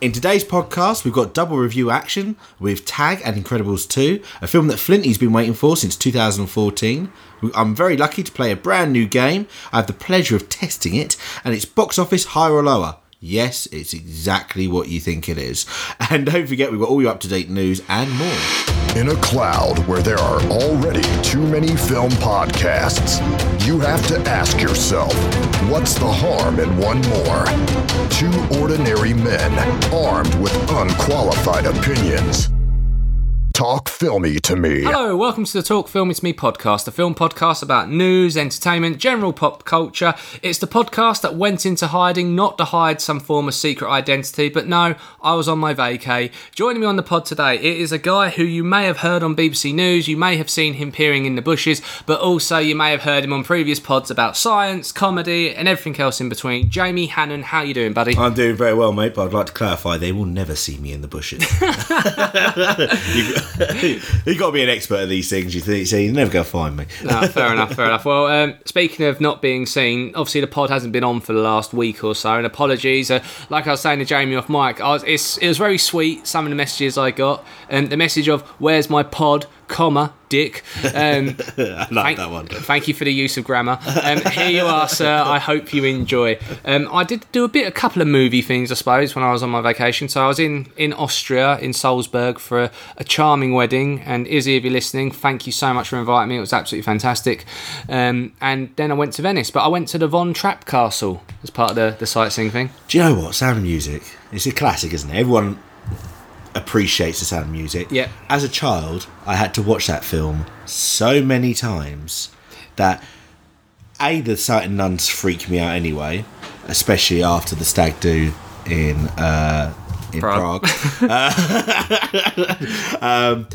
In today's podcast, we've got double review action with Tag and Incredibles 2, a film that Flinty's been waiting for since 2014. I'm very lucky to play a brand new game. I have the pleasure of testing it, and it's box office higher or lower. Yes, it's exactly what you think it is. And don't forget, we've got all your up to date news and more. In a cloud where there are already too many film podcasts, you have to ask yourself what's the harm in one more? Two ordinary men armed with unqualified opinions. Talk filmy to me. Hello, welcome to the Talk Filmy to Me podcast, the film podcast about news, entertainment, general pop culture. It's the podcast that went into hiding not to hide some form of secret identity, but no, I was on my vacay. Joining me on the pod today, it is a guy who you may have heard on BBC News, you may have seen him peering in the bushes, but also you may have heard him on previous pods about science, comedy, and everything else in between. Jamie Hannan, how you doing, buddy? I'm doing very well, mate, but I'd like to clarify they will never see me in the bushes. you, You've got to be an expert at these things, you think, so you're never going to find me. no, fair enough, fair enough. Well, um, speaking of not being seen, obviously the pod hasn't been on for the last week or so, and apologies. Uh, like I was saying to Jamie off mic, was, it was very sweet, some of the messages I got, and um, the message of, where's my pod? Comma, dick. Um, I like thank, that one. Thank you for the use of grammar. Um, here you are, sir. I hope you enjoy. Um, I did do a bit, a couple of movie things, I suppose, when I was on my vacation. So I was in, in Austria, in Salzburg, for a, a charming wedding. And Izzy, if you're listening, thank you so much for inviting me. It was absolutely fantastic. Um, and then I went to Venice, but I went to the Von Trapp Castle as part of the, the sightseeing thing. Do you know what? Sound of Music. It's a classic, isn't it? Everyone appreciates the sound of music. Yeah. As a child, I had to watch that film so many times that a the sight of nuns freak me out anyway, especially after the stag do in uh, in Prague. Prague. uh, um,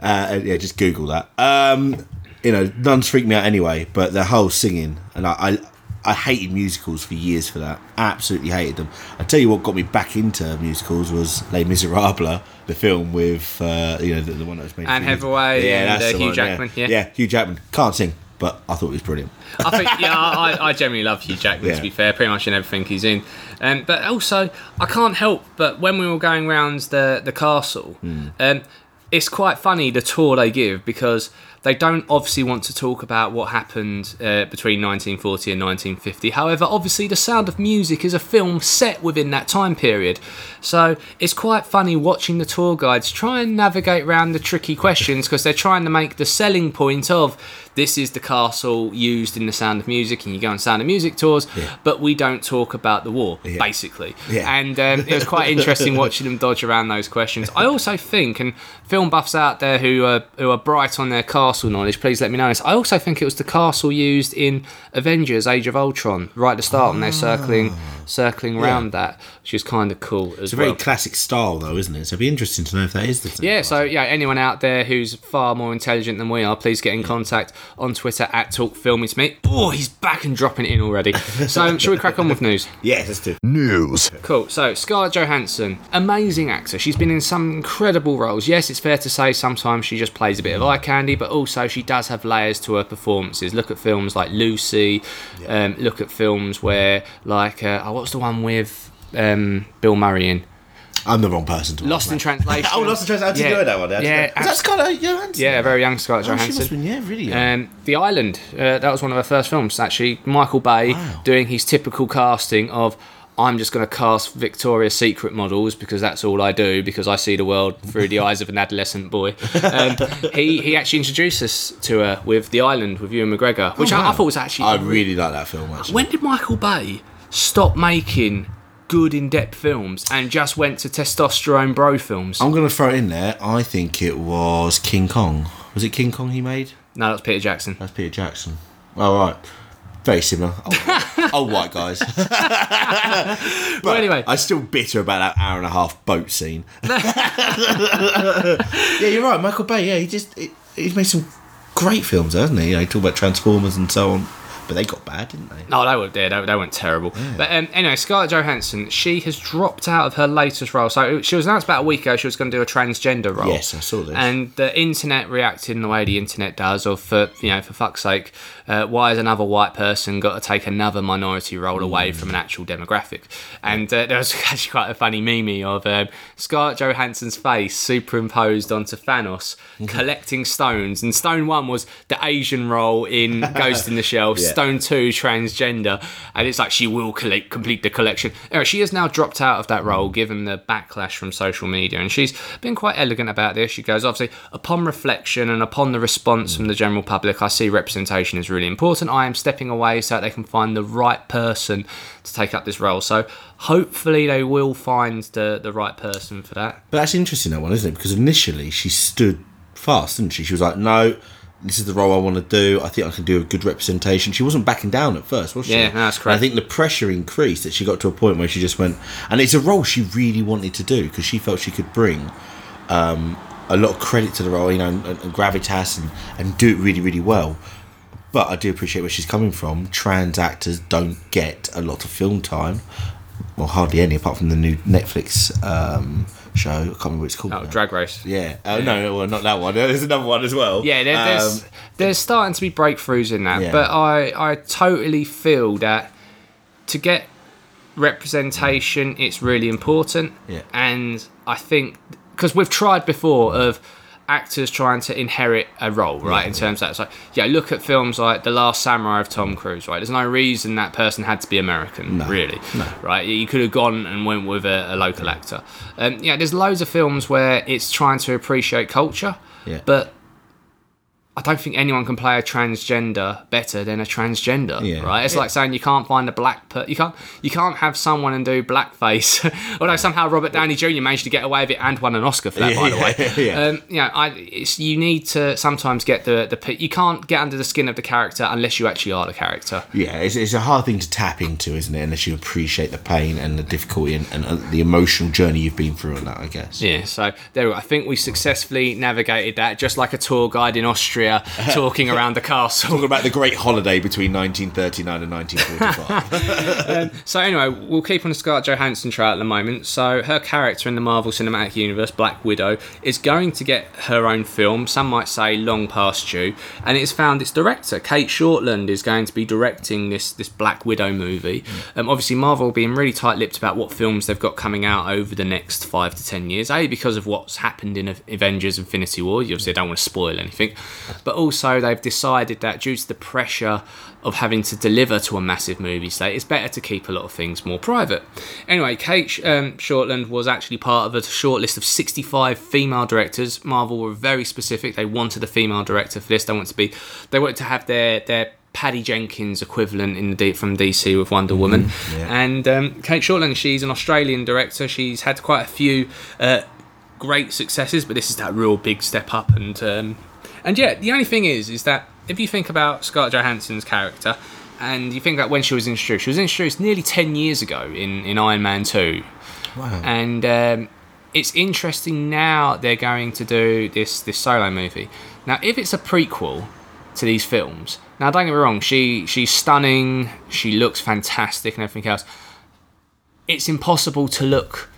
uh, yeah, just Google that. Um, you know, nuns freak me out anyway, but the whole singing and I, I I hated musicals for years for that. Absolutely hated them. I tell you what got me back into musicals was Les Miserables, the film with uh, you know the, the, one that was made. Anne Hathaway yeah, and uh, Hugh one, Jackman. Yeah. yeah. Hugh Jackman can't sing, but I thought it was brilliant. I think yeah, I, I generally love Hugh Jackman yeah. to be fair, pretty much in everything he's in. Um, but also, I can't help but when we were going around the the castle, mm. um, it's quite funny the tour they give because they don't obviously want to talk about what happened uh, between 1940 and 1950. However, obviously, The Sound of Music is a film set within that time period. So it's quite funny watching the tour guides try and navigate around the tricky questions because they're trying to make the selling point of this is the castle used in the Sound of Music, and you go on Sound of Music tours, yeah. but we don't talk about the war, yeah. basically. Yeah. And um, it was quite interesting watching them dodge around those questions. I also think, and film buffs out there who are who are bright on their castle knowledge, please let me know. I also think it was the castle used in Avengers: Age of Ultron right at the start, oh. when they're circling ah circling around that, which is kind of cool as It's a well. very classic style, though, isn't it? So it'd be interesting to know if that is the same. Yeah, so yeah, anyone out there who's far more intelligent than we are, please get in contact on Twitter at Talk Filmy To Me. Oh, he's back and dropping it in already. So, shall we crack on with news? Yes, let's do. News. Cool. So, Scarlett Johansson, amazing actor. She's been in some incredible roles. Yes, it's fair to say sometimes she just plays a bit of eye candy, but also she does have layers to her performances. Look at films like Lucy. Yeah. Um, look at films where, like, uh, what's the one with um, Bill Murray in. I'm the wrong person to Lost in Translation. oh, Lost in Translation. How did yeah. know that one. Yeah, yeah. Is that Scarlett Johansson? Yeah, very young Scarlett oh, Johansson. Been, yeah, really. Young. Um, the Island. Uh, that was one of her first films. Actually, Michael Bay wow. doing his typical casting of. I'm just going to cast Victoria's Secret models because that's all I do because I see the world through the eyes of an adolescent boy. Um, he he actually introduced us to her with The Island with Ewan McGregor, which oh, wow. I, I, thought was actually. I really like that film. Actually. When did Michael Bay stop making good in-depth films and just went to testosterone bro films. I'm going to throw it in there. I think it was King Kong. Was it King Kong he made? No, that's Peter Jackson. That's Peter Jackson. All right. Very similar. Old, oh, old oh, white guys. but well, anyway, I'm still bitter about that hour and a half boat scene. yeah, you're right. Michael Bay. Yeah, he just he, he's made some great films, hasn't he? You know, he talked about Transformers and so on. But they got bad, didn't they? No, they were there. They, they weren't terrible. But um, anyway, Scarlett Johansson, she has dropped out of her latest role. So she was announced about a week ago she was going to do a transgender role. Yes, I saw this. And the internet reacted in the way the internet does, of for you know, for fuck's sake, uh, why has another white person got to take another minority role away from an actual demographic? And uh, there was actually quite a funny meme of um, Scarlett Johansson's face superimposed onto Thanos collecting stones, and stone one was the Asian role in Ghost in the Shell. Yeah. Stone two transgender, and it's like she will collect, complete the collection. Anyway, she has now dropped out of that role given the backlash from social media, and she's been quite elegant about this. She goes, obviously, upon reflection and upon the response from the general public, I see representation is really important. I am stepping away so that they can find the right person to take up this role. So hopefully they will find the the right person for that. But that's interesting, that one, isn't it? Because initially she stood fast, didn't she? She was like, no, this is the role I want to do. I think I can do a good representation. She wasn't backing down at first, was she? Yeah, no, that's And correct. I think the pressure increased that she got to a point where she just went, and it's a role she really wanted to do because she felt she could bring um, a lot of credit to the role, you know, and, and gravitas and, and do it really, really well. But I do appreciate where she's coming from. Trans actors don't get a lot of film time, well, hardly any, apart from the new Netflix um, show. I can't remember what it's called. Oh, now. Drag Race. Yeah. Oh no, no, well, not that one. There's another one as well. Yeah, there, there's Um, there's starting to be breakthroughs in that, Yeah. but I I totally feel that to get representation, it's really important. Yeah. And I think because we've tried before of actors trying to inherit a role, right? in terms of that, it's like yeah, look at films like The Last Samurai of Tom Cruise, right? There's no reason that person had to be American, really, right? You could have gone and went with a, a local actor. Um, yeah, there's loads of films where it's trying to appreciate culture, Yeah. but I don't think anyone can play a transgender better than a transgender, Yeah. right? It's like saying you can't find a black per- you can't you can't have someone and do blackface. Although somehow Robert Downey Jr. managed to get away with it and won an Oscar for that, by the way. Yeah. Um, you know, I, it's, you need to sometimes get the the pe- you can't get under the skin of the character unless you actually are the character. Yeah, it's, it's a hard thing to tap into, isn't it? Unless you appreciate the pain and the difficulty and, and, and the emotional journey you've been through on that, I guess. Yeah, so there we go. I think we successfully navigated that, just like a tour guide in Austria talking around the castle. Talking about the great holiday between 1939 and 1945. So anyway, we'll keep on the Scarlett Johansson trail at the moment. So her character in the Marvel Cinematic Universe, Black Widow, is going to get her own film. Some might say long past due, and it's found its director, Cate Shortland, is going to be directing this this Black Widow movie. Um, obviously, Marvel being really tight-lipped about what films they've got coming out over the next five to ten years. A because of what's happened in Avengers: Infinity War. You Obviously, don't want to spoil anything, but also they've decided that due to the pressure of having to deliver to a massive movie slate, it's better to keep a lot of things more private. Anyway, Cate um, Shortland was actually part of a short list of 65 female directors. Marvel were very specific; they wanted a female director for this. They wanted to be, they wanted to have their their Patty Jenkins equivalent in the from DC with Wonder Woman, and um, Cate Shortland. She's an Australian director. She's had quite a few. Uh, great successes, but this is that real big step up. And um, and yeah, the only thing is, is that if you think about Scarlett Johansson's character, and you think about when she was introduced, she was introduced nearly ten years ago in in Iron Man two, wow. and um, it's interesting now they're going to do this this solo movie. Now, if it's a prequel to these films, now don't get me wrong, she she's stunning, she looks fantastic, and everything else. It's impossible to look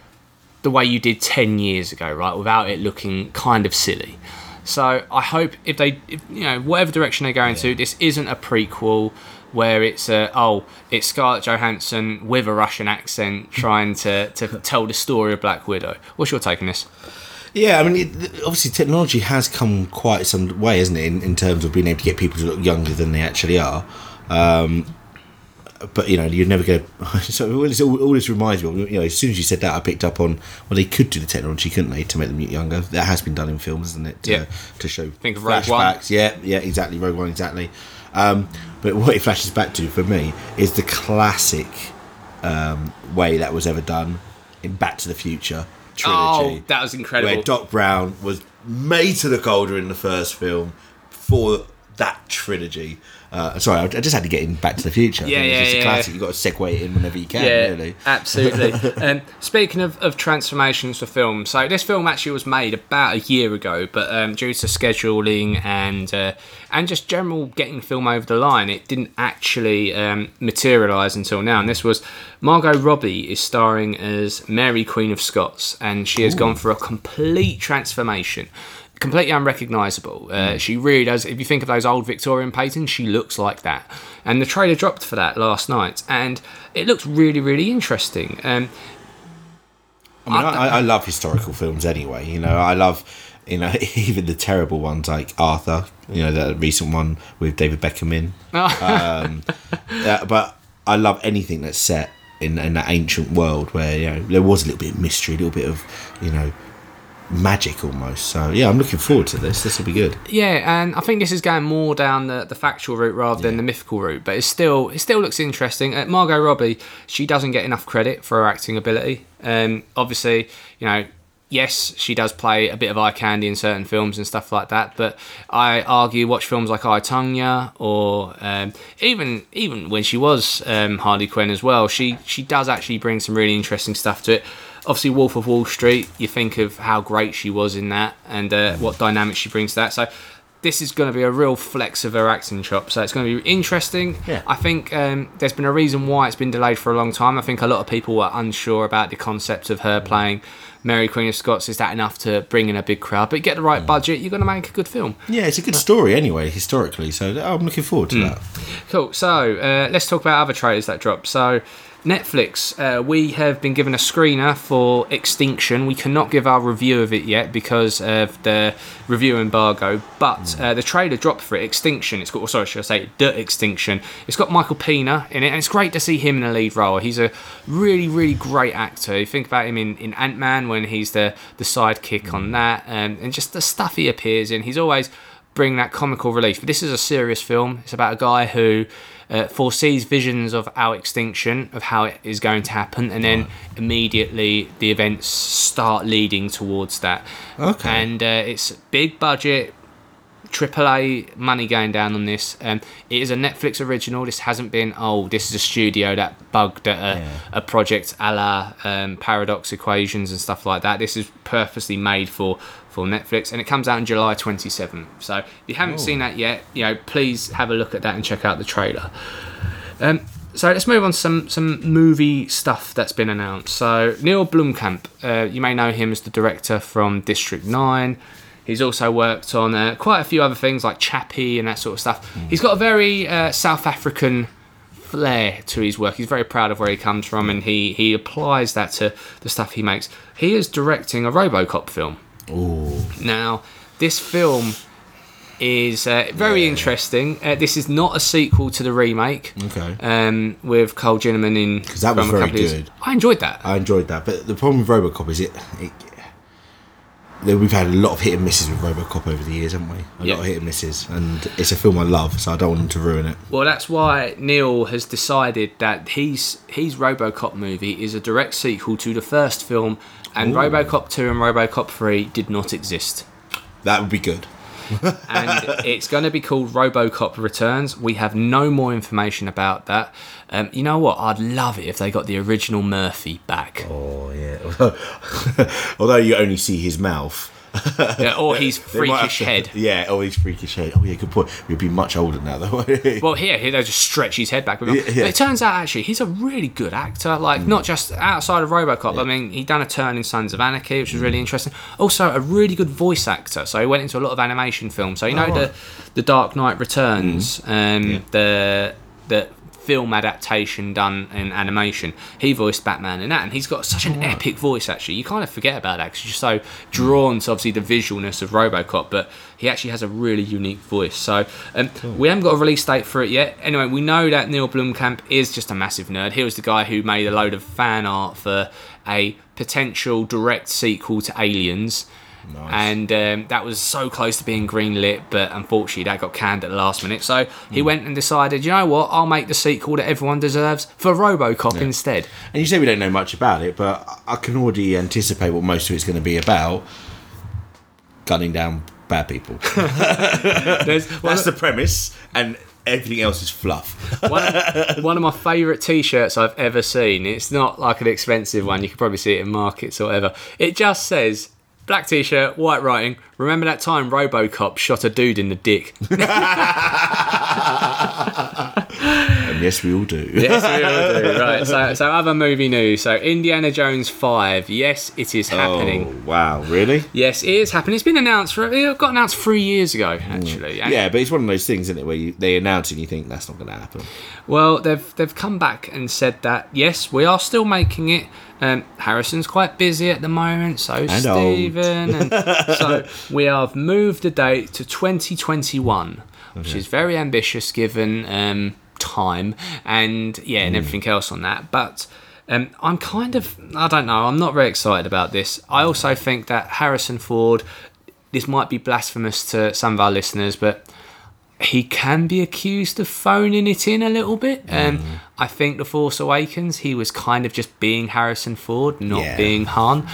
the way you did 10 years ago, right, without it looking kind of silly. So I hope if they, if, you know, whatever direction they're going to, this isn't a prequel where it's a, oh, it's Scarlett Johansson with a Russian accent trying to, to tell the story of Black Widow. What's your take on this? Yeah, I mean, it, obviously, technology has come quite some way, isn't it, in, in terms of being able to get people to look younger than they actually are. Um, but you know, you're never to. So all this, all, all this reminds me. Of, you know, as soon as you said that, I picked up on. Well, they could do the technology, couldn't they, to make them younger? That has been done in films, isn't it? To, Yeah. To show Think of Rogue One. Yeah, yeah, exactly. Rogue One, exactly. Um, but what it flashes back to for me is the classic um, way that was ever done in Back to the Future trilogy Oh, that was incredible. where Doc Brown was made to look older in the first film for that trilogy. Uh, sorry, I just had to get in Back to the Future. Yeah, yeah, it's just yeah. a classic. You've got to segue it in whenever you can, Yeah, really. absolutely. um, speaking of, of transformations for film, so this film actually was made about a year ago, but um, due to scheduling and uh, and just general getting film over the line, it didn't actually um, materialise until now. And this was Margot Robbie is starring as Mary Queen of Scots, and she has gone for a complete transformation. Completely unrecognisable. Uh, She really does. If you think of those old Victorian paintings, she looks like that. And the trailer dropped for that last night, and it looks really, really interesting. Um, I mean, I, I love historical films anyway. You know, I love, you know, even the terrible ones like Arthur. You know, the recent one with David Beckham in. um, uh, but I love anything that's set in in that ancient world where you know there was a little bit of mystery, a little bit of you know magic almost. So yeah, I'm looking forward to this. This will be good. Yeah, and I think this is going more down the, the factual route rather than the mythical route, but it's still it still looks interesting. Uh, Margot Robbie, she doesn't get enough credit for her acting ability. Um, obviously, you know, yes, she does play a bit of eye candy in certain films and stuff like that, but I argue watch films like I Tonya or um, even even when she was um, Harley Quinn as well, she she does actually bring some really interesting stuff to it. Obviously, Wolf of Wall Street. You think of how great she was in that, and uh, what dynamic she brings to that. So, this is going to be a real flex of her acting chop. So it's going to be interesting. Yeah. I think um, there's been a reason why it's been delayed for a long time. I think a lot of people were unsure about the concept of her playing Mary Queen of Scots. Is that enough to bring in a big crowd? But get the right budget, you're going to make a good film. Yeah, it's a good story anyway, historically. So I'm looking forward to that. Cool. So uh, let's talk about other trailers that dropped. So Netflix, uh, we have been given a screener for Extinction. We cannot give our review of it yet because of the review embargo. But uh, the trailer dropped for it, Extinction. It's got, or sorry, should I say, The Extinction. It's got Michael Pena in it, and it's great to see him in a lead role. He's a really, really great actor. You think about him in, in Ant Man when he's the the sidekick on that, um, and just the stuff he appears in. He's always bring that comical relief. But this is a serious film. It's about a guy who uh, foresees visions of our extinction, of how it is going to happen, and then immediately the events start leading towards that. Okay. And uh, it's big budget. AAA money going down on this. Um, it is a Netflix original. This hasn't been, oh, this is a studio that bugged at a, Yeah. a project a la um, Paradox Equations and stuff like that. This is purposely made for, for Netflix and it comes out in July 27th. So if you haven't seen that yet, you know, please have a look at that and check out the trailer. Um, so let's move on to some, some movie stuff that's been announced. So Neil Blomkamp, uh, you may know him as the director from District 9. He's also worked on uh, quite a few other things like Chappie and that sort of stuff. He's got a very uh, South African flair to his work. He's very proud of where he comes from and he, he applies that to the stuff he makes. He is directing a Robocop film. Ooh. Now, this film is uh, very interesting. Uh, this is not a sequel to the remake. Okay. Um, with Joel Kinnaman in. 'Cause that was very good. I enjoyed that. I enjoyed that, but the problem with RoboCop is it, it we've had a lot of hit and misses with RoboCop over the years, haven't we? A Yeah. lot of hit and misses, and it's a film I love, so I don't want them to ruin it. Well, that's why Neil has decided that his his RoboCop movie is a direct sequel to the first film, and RoboCop two and RoboCop three did not exist. That would be good. And it's going to be called RoboCop Returns. We have no more information about that. Um, you know what? I'd love it if they got the original Murphy back, Oh yeah. Although you only see his mouth. Yeah, or his They might have freakish to- head. Yeah, or his freakish head. Oh yeah, good point. We'd be much older now, though. Well, here, here they just stretch his head back. Yeah, yeah. But it turns out actually he's a really good actor. Like mm. not just outside of RoboCop. I mean, he done a turn in Sons of Anarchy, which was really mm. interesting. Also, a really good voice actor. So he went into a lot of animation films. So you know oh, the the Dark Knight Returns, mm. um, the the film adaptation done in animation. He voiced Batman in that, and he's got such an epic voice. Actually, you kind of forget about that because you're so drawn to obviously the visualness of RoboCop, but he actually has a really unique voice. So um, we haven't got a release date for it yet. Anyway, we know that Neil Blomkamp is just a massive nerd. He was the guy who made a load of fan art for a potential direct sequel to Aliens. And um, that was so close to being greenlit, but unfortunately that got canned at the last minute. So he went and decided, you know what, I'll make the sequel that everyone deserves for RoboCop instead. And you say we don't know much about it, but I can already anticipate what most of it's going to be about. Gunning down bad people. That's the premise, and everything else is fluff. one, one of my favourite T-shirts I've ever seen. It's not like an expensive one. You can probably see it in markets or whatever. It just says black T-shirt, white writing. Remember that time RoboCop shot a dude in the dick? and yes, we all do. yes, we all do. Right. So, so other movie news. So Indiana Jones Five. Yes, it is happening. Oh, wow, really? Yes, it is happening. It's been announced. For, it got announced three years ago, actually. And- Yeah, but it's one of those things, isn't it, where you, they announce and you think that's not going to happen. Well, they've they've come back and said that yes, we are still making it. Um, Harrison's quite busy at the moment, so old. Stephen, and so we have moved the date to 2021, which is very ambitious given um, time and yeah, and everything else on that. But um, I'm kind of I don't know. I'm not very excited about this. I also think that Harrison Ford. This might be blasphemous to some of our listeners, but he can be accused of phoning it in a little bit. Um, I think The Force Awakens, he was kind of just being Harrison Ford, not Yeah. being Han.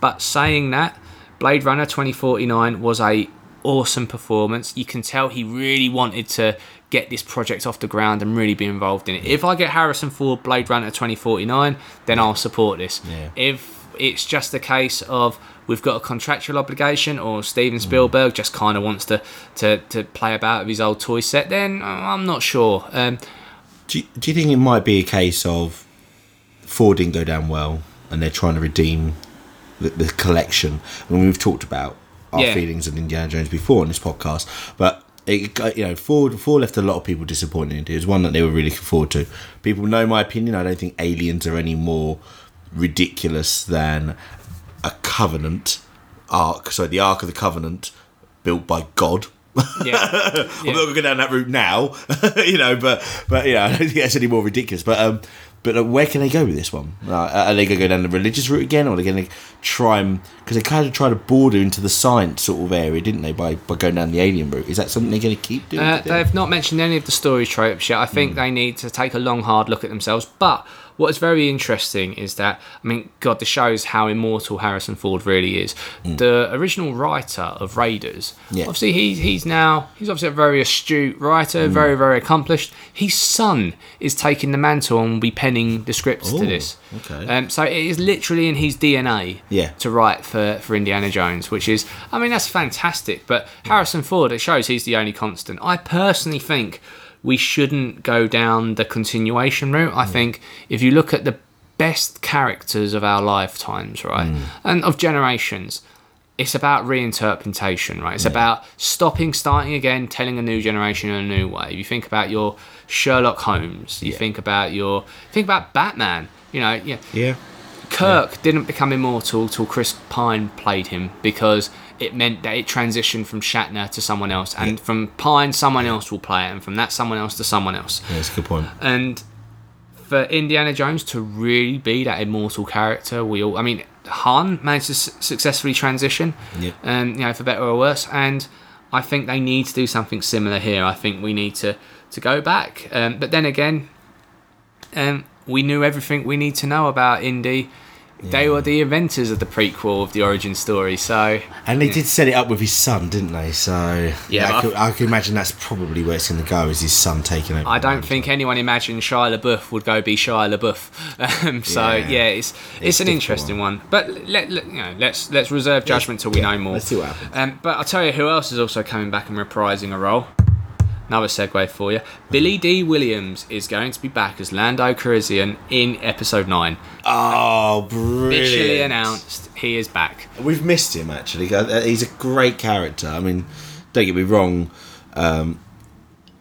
But saying that, Blade Runner 2049 was a awesome performance. You can tell he really wanted to get this project off the ground and really be involved in it. If I get Harrison Ford Blade Runner 2049, then I'll support this. Yeah. If it's just a case of we've got a contractual obligation or Steven Spielberg just kind of wants to, to, to play about with his old toy set, then I'm not sure. Um, Do you, do you think it might be a case of Ford didn't go down well and they're trying to redeem the, the collection? I mean, we've talked about our Yeah. feelings of Indiana Jones before on this podcast, but. It, you know, Ford, Ford left a lot of people disappointed. It was one that they were really looking forward to. People know my opinion. I don't think Aliens are any more ridiculous than a Covenant arc. So the Ark of the Covenant, built by God. yeah, I'm not going to go down that route now, you know, but but yeah, I don't think that's any more ridiculous. But um, but uh, where can they go with this one? Uh, are they going to go down the religious route again, or are they going to try and because they kind of tried to border into the science sort of area, didn't they, by by going down the alien route? Is that something they're going to keep doing? Uh, do you think? they've not mentioned any of the story tropes yet. I think Hmm. they need to take a long, hard look at themselves. But what is very interesting is that, I mean, God, this shows how immortal Harrison Ford really is. The original writer of Raiders. Yeah. obviously, he's, he's now, he's obviously a very astute writer, Hmm. very, very accomplished. His son is taking the mantle and will be penning the scripts to this. okay. Um, so it is literally in his DNA Yeah. to write for, for Indiana Jones, which is, I mean, that's fantastic. But Harrison Ford, it shows he's the only constant. I personally think we shouldn't go down the continuation route. I think if you look at the best characters of our lifetimes, right, mm. and of generations, it's about reinterpretation, right? It's about stopping, starting again, telling a new generation in a new way. You think about your Sherlock Holmes. You think about your think about Batman. You know, yeah, yeah, Kirk didn't become immortal till Chris Pine played him because it meant that it transitioned from Shatner to someone else, and from Pine, someone else will play it, and from that, someone else to someone else. yeah, that's a good point. And for Indiana Jones to really be that immortal character, we all, I mean, Han managed to s- successfully transition, Yep. um, you know, for better or worse, and I think they need to do something similar here. I think we need to to go back, um, but then again, um, we knew everything we need to know about Indy. They were the inventors of the prequel of the origin story, so And they did set it up with his son, didn't they? So Yeah, I, could, I can imagine that's probably where it's going to go. Is his son taking over? I don't think anyone imagined Shia LaBeouf would go be Shia LaBeouf. Um, so Yeah. yeah, it's it's, It's an difficult interesting one. But let, let- you know, let's let's reserve judgment till we yeah, know more. let's see what happens. Um, but I'll tell you who else is also coming back and reprising a role. Another segue for you. Billy Dee Williams is going to be back as Lando Calrissian in Episode Nine. Oh, brilliant! Officially announced, he is back. We've missed him actually. Uh, He's a great character. I mean, don't get me wrong. Um,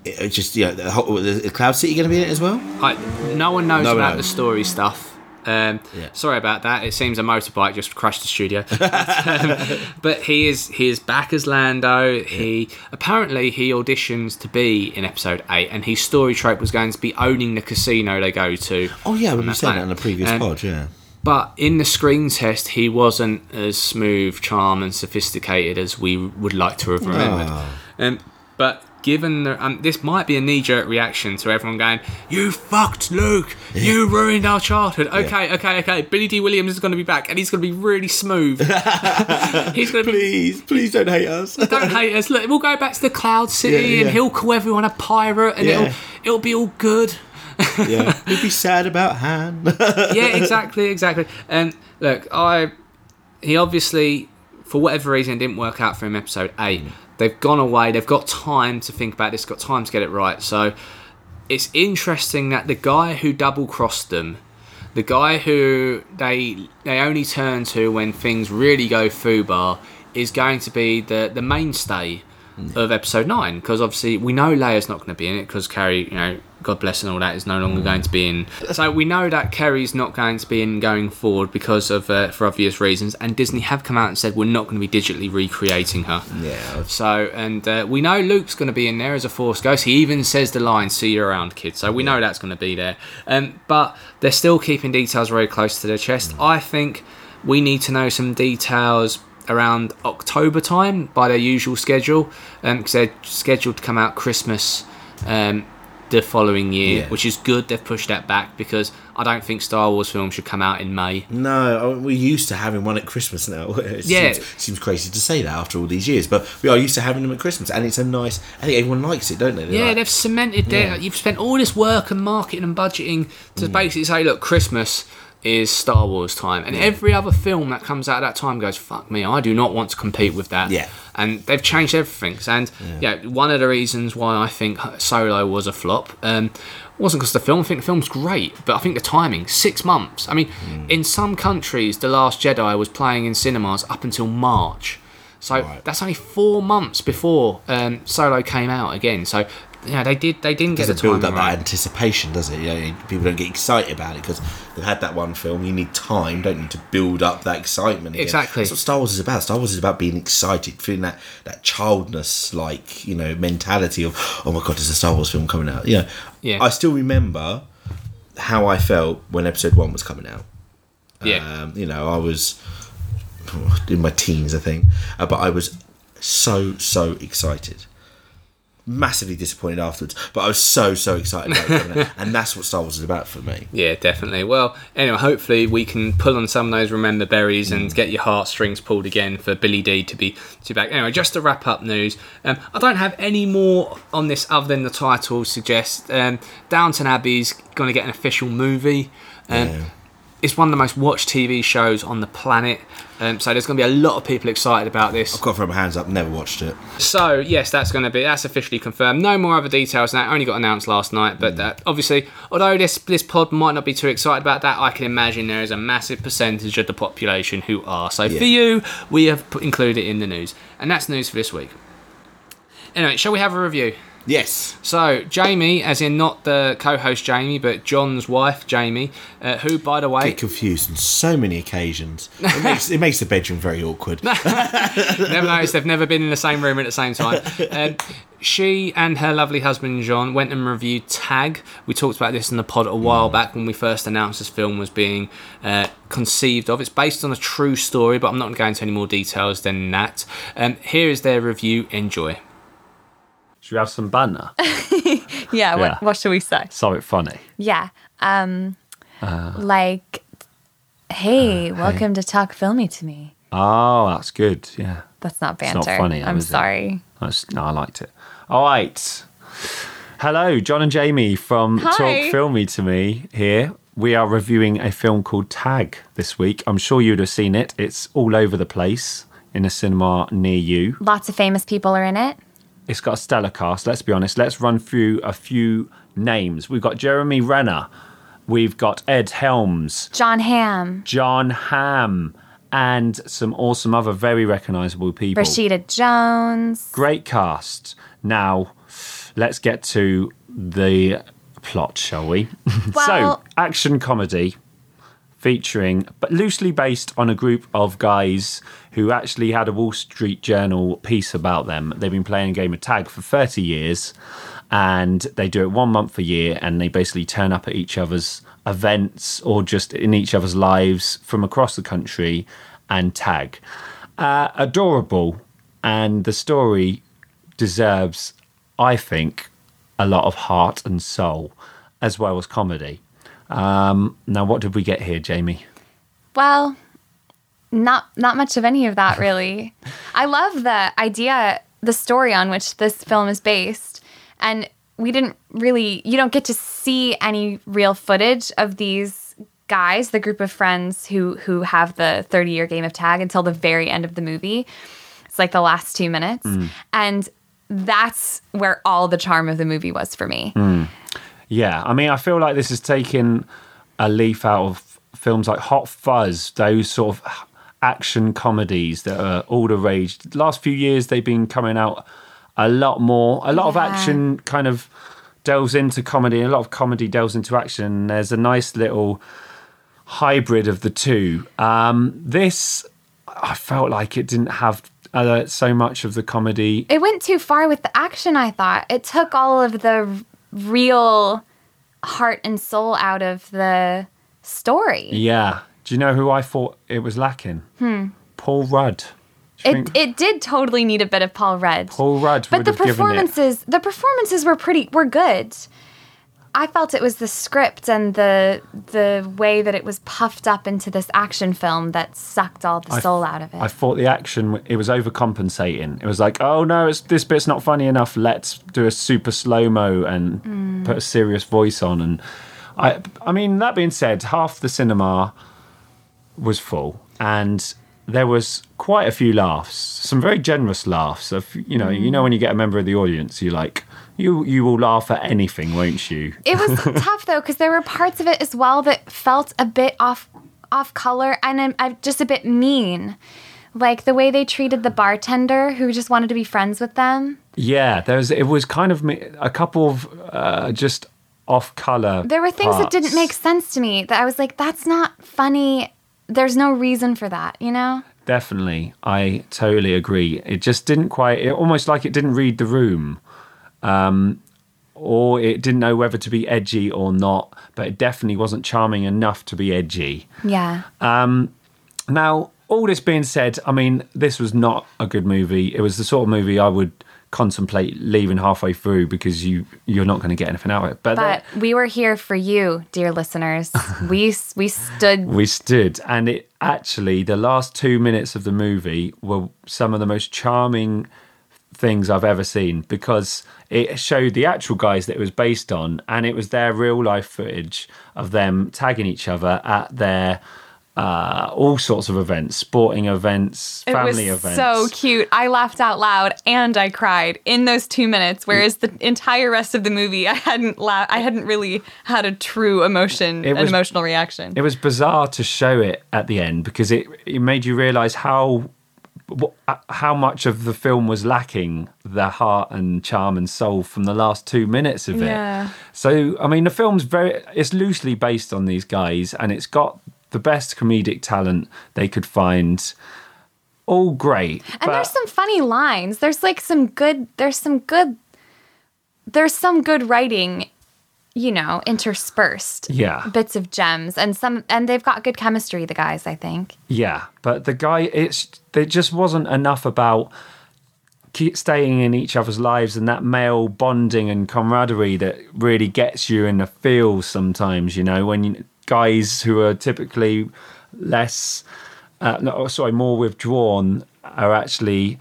it, just yeah, the, whole- the Cloud City going to be in it as well. I, no one knows No one about knows. the story stuff. Um, Yeah. Sorry about that. It seems a motorbike just crushed the studio. but, um, but he is he is back as Lando. He apparently he auditions to be in episode eight, and his story trope was going to be owning the casino they go to. Oh yeah, we were that in planet. that on the previous Um, pod. Yeah. But in the screen test, he wasn't as smooth, charm, and sophisticated as we would like to have remembered. Oh. Um, but given the, um, this might be a knee-jerk reaction to everyone going, "You fucked Luke, you ruined our childhood." Okay, okay, okay. Billy Dee Williams is going to be back, and he's going to be really smooth. he's going to be. Please, please don't hate us. Don't hate us. Look, we'll go back to the Cloud City, Yeah, and he'll call everyone a pirate, and Yeah. it'll it'll be all good. yeah, he'd be sad about Han. yeah, exactly, exactly. And look, I he obviously for whatever reason didn't work out for him episode eight. They've gone away. They've got time to think about this. Got time to get it right. So it's interesting that the guy who double crossed them, the guy who they they only turn to when things really go foobar, is going to be the the mainstay mm. of episode nine because obviously we know Leia's not going to be in it because Carrie, you know, God bless and all that, is no longer going to be in. So we know that Carrie's not going to be in going forward because of uh, for obvious reasons. And Disney have come out and said we're not going to be digitally recreating her. yeah, So, and uh, we know Luke's going to be in there as a Force Ghost. He even says the line, see you around, kid. So we know that's going to be there. Um, but they're still keeping details very close to their chest. I think we need to know some details around October time by their usual schedule because they're scheduled to come out Christmas um, the following year, Yeah. which is good. They've pushed that back because I don't think Star Wars films should come out in May. No, we're used to having one at Christmas now. It Yeah. seems, seems crazy to say that after all these years, but we are used to having them at Christmas, and it's a nice. I think everyone likes it, don't they? They're Yeah, like, they've cemented their. Yeah. You've spent all this work and marketing and budgeting to mm. basically say, look, Christmas is Star Wars time, and every other film that comes out at that time goes, fuck me, I do not want to compete with that. Yeah. And they've changed everything. And yeah, one of the reasons why I think Solo was a flop. Um, wasn't because the film. I think the film's great, but I think the timing six months. I mean, Mm. in some countries, The Last Jedi was playing in cinemas up until March, so Right. that's only four months before um, Solo came out again. So yeah, they did. They didn't get the build up that right. anticipation, does it? You know, people don't get excited about it because they've had that one film. You need time, don't you, to build up that excitement. Again. Exactly. That's what Star Wars is about. Star Wars is about being excited, feeling that that childness, like you know, mentality of oh my god, there's a Star Wars film coming out. You know, Yeah. I still remember how I felt when Episode One was coming out. Yeah. Um, you know, I was in my teens, I think, uh, but I was so so excited. Massively disappointed afterwards, but I was so so excited about it, and that's what Star Wars is about for me. Yeah, definitely. Well, anyway, hopefully we can pull on some of those remember berries Mm. and get your heartstrings pulled again for Billy Dee to be to be back. Anyway, just to wrap up news, um, I don't have any more on this other than the title suggests. Um, Downton Abbey's going to get an official movie. Um, Yeah. It's one of the most watched TV shows on the planet, um, so there's going to be a lot of people excited about this. I've got to throw my hands up. Never watched it. So yes, that's going to be that's officially confirmed. No more other details. than That only got announced last night. But that, obviously, although this this pod might not be too excited about that, I can imagine there is a massive percentage of the population who are. So for you, we have put, included it in the news, and that's news for this week. Anyway, shall we have a review? Yes. So Jamie, as in not the co-host Jamie, but John's wife Jamie, uh, who by the way Get confused on so many occasions. It makes, it makes the bedroom very awkward. never noticed they've never been in the same room at the same time. Um, she and her lovely husband John went and reviewed Tag. We talked about this in the pod a while back when we first announced this film was being uh, conceived of. It's based on a true story, but I'm not going to go into any more details than that. Um, here is their review. Enjoy. Should we have some banner? Yeah, what, Yeah. what should we say? Something funny. Yeah. Um like hey, welcome to talk filmy to me. Oh, that's good. Yeah. That's not It's banter. not funny, though, I'm sorry. That's, no, I liked it. All right. Hello, John and Jamie from Hi. Talk Filmy to Me here. We are reviewing a film called Tag this week. I'm sure you'd have seen it. It's all over the place in a cinema near you. Lots of famous people are in it. It's got a stellar cast. Let's be honest. Let's run through a few names. We've got Jeremy Renner. We've got Ed Helms, Jon Hamm, Jon Hamm, and some awesome other very recognizable people. Rashida Jones. Great cast. Now, let's get to the plot, shall we? Well- so, action comedy featuring, but loosely based on a group of guys who actually had a Wall Street Journal piece about them. They've been playing a game of tag for 30 years and they do it one month a year and they basically turn up at each other's events or just in each other's lives from across the country and tag. Uh, adorable, and the story deserves I think, a lot of heart and soul, as well as comedy. Um, now, what did we get here, Jamie? Well, not not much of any of that really. I love the idea, the story on which this film is based, and we didn't really you don't get to see any real footage of these guys, the group of friends who who have the 30-year game of tag until the very end of the movie. It's like the last 2 minutes. Mm. And that's where all the charm of the movie was for me. Mm. Yeah, I mean, I feel like this is taking a leaf out of films like Hot Fuzz, those sort of action comedies that are all the rage. Last few years, they've been coming out a lot more. A lot of action kind of delves into comedy, a lot of comedy delves into action. There's a nice little hybrid of the two. Um, this, I felt like it didn't have uh, so much of the comedy. It went too far with the action, I thought. It took all of the real heart and soul out of the story. Yeah. Do you know who I thought it was lacking? Hmm. Paul Rudd. It, it did totally need a bit of Paul Rudd. Paul Rudd but the have given it. performances the performances were pretty were good. I felt it was the script and the the way that it was puffed up into this action film that sucked all the I- soul out of it. I thought the action it was overcompensating. It was like, oh no, it's, this bit's not funny enough. Let's do a super slow mo and Mm. put a serious voice on. And I, I mean, that being said, half the cinema was full, and there was quite a few laughs. Some very generous laughs. Of you know, you know when you get a member of the audience, you like you you will laugh at anything, won't you? It was tough though because there were parts of it as well that felt a bit off off color and uh, just a bit mean, like the way they treated the bartender who just wanted to be friends with them. Yeah, there was it was kind of me- a couple of uh, just off color. There were things that didn't make sense to me that I was like, that's not funny. There's no reason for that, you know? Definitely, I totally agree. It just didn't quite. It almost like it didn't read the room, um, or it didn't know whether to be edgy or not. But it definitely wasn't charming enough to be edgy. Yeah. Um, Now, all this being said, I mean, this was not a good movie. It was the sort of movie I would contemplate leaving halfway through because you you're not going to get anything out of it. But, But there- we were here for you, dear listeners. we we stood we stood, and it actually the last two minutes of the movie were some of the most charming things I've ever seen because it showed the actual guys that it was based on, and it was their real life footage of them tagging each other at their uh, all sorts of events, sporting events, family it was events. so cute. I laughed out loud and I cried in those two minutes. Whereas the entire rest of the movie, I hadn't la- I hadn't really had a true emotion, It was, an emotional reaction. it was bizarre to show it at the end because it it made you realize how how much of the film was lacking the heart and charm and soul from the last two minutes of it. Yeah. So I mean, the film's very it's loosely based on these guys, and it's got the best comedic talent they could find. All great, And there's some funny lines. There's like some good. There's some good. There's some good writing, you know, interspersed. Yeah. Bits of gems and some, and they've got good chemistry. The guys, I think. Yeah, but the guy, it's there just wasn't enough about keep staying in each other's lives and that male bonding and camaraderie that really gets you in the feels sometimes. You know, when you, guys who are typically less, uh, no, sorry, more withdrawn are actually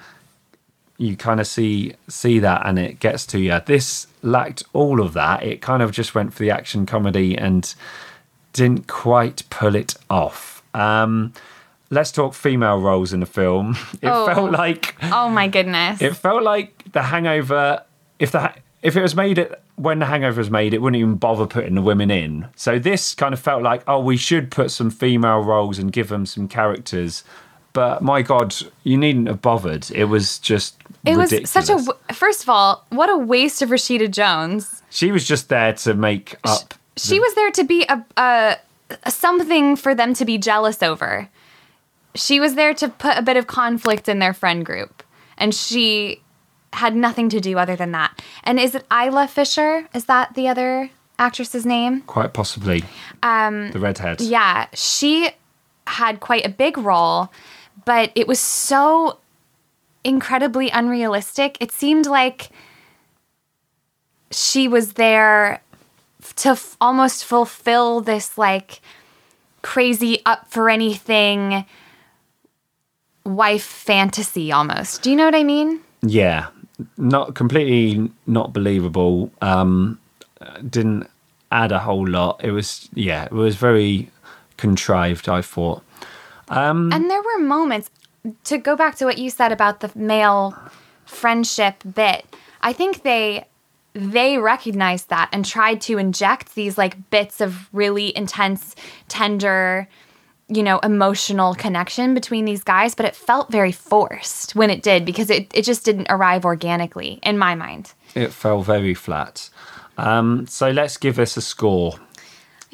you kind of see see that and it gets to you. This lacked all of that. It kind of just went for the action comedy and didn't quite pull it off. Um, let's talk female roles in the film. It Oh. felt like Oh my goodness. it felt like the Hangover. If the if it was made it when the Hangover was made, it wouldn't even bother putting the women in. So this kind of felt like, oh, we should put some female roles and give them some characters. But my God, you needn't have bothered. It was just it was ridiculous. such a. First of all, what a waste of Rashida Jones. She was just there to make up. She was there to be a, a something for them to be jealous over. She was there to put a bit of conflict in their friend group, and she had nothing to do other than that. And is it Isla Fisher? Is that the other actress's name? Quite possibly. Um, the redhead. Yeah, she had quite a big role, but it was so incredibly unrealistic. It seemed like she was there to f- almost fulfill this like crazy up for anything wife fantasy almost. Do you know what I mean? Yeah, not completely not believable. Um, didn't add a whole lot. It was yeah, it was very contrived. I thought. Um, And there were moments to go back to what you said about the male friendship bit. I think they they recognized that and tried to inject these like bits of really intense, tender, you know, emotional connection between these guys, but it felt very forced when it did because it, it just didn't arrive organically in my mind. It fell very flat. Um, so let's give this a score.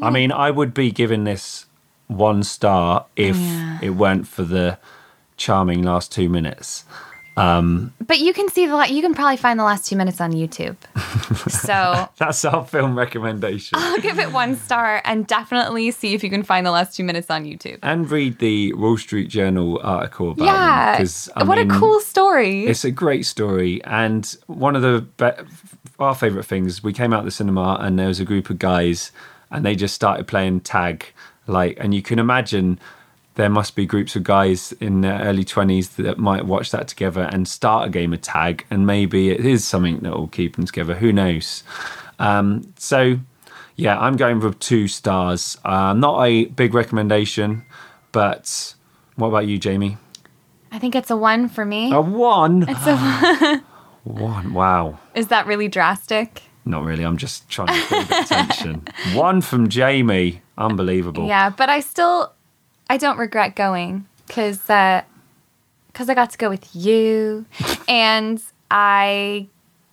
I mean, I would be giving this one star if Yeah. it weren't for the charming last two minutes. Um, but you can see the you can probably find the last two minutes on YouTube. so That's our film recommendation. I'll give it one star and definitely see if you can find the last two minutes on YouTube. and read the Wall Street Journal article about Yeah. them. 'cause, I what mean, a cool story. It's a great story, and one of the be- our favorite things. We came out the cinema, and there was a group of guys, and they just started playing tag. Like, and you can imagine there must be groups of guys in their early twenties that might watch that together and start a game of tag, and maybe it is something that will keep them together. Who knows? Um, so, yeah, I'm going with two stars. Uh, not a big recommendation, but what about you, Jamie? I think it's a one for me. A one. It's a, One. Wow. is that really drastic? Not really. I'm just trying to build attention. One from Jamie. Unbelievable. Yeah, but I still I don't regret going because because I got to go with you and I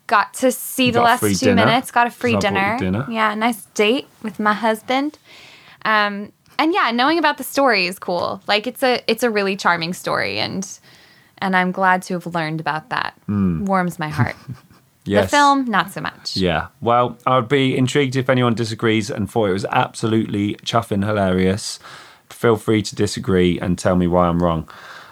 got to see the last two dinner, minutes. Got a free 'cause I bought you dinner. dinner. Yeah, nice date with my husband. Um, and yeah, knowing about the story is cool. Like it's a it's a really charming story, and and I'm glad to have learned about that. Warms my heart. Yes. The film, not so much. Yeah. Well, I would be intrigued if anyone disagrees and thought it was absolutely chuffing hilarious. Feel free to disagree and tell me why I'm wrong.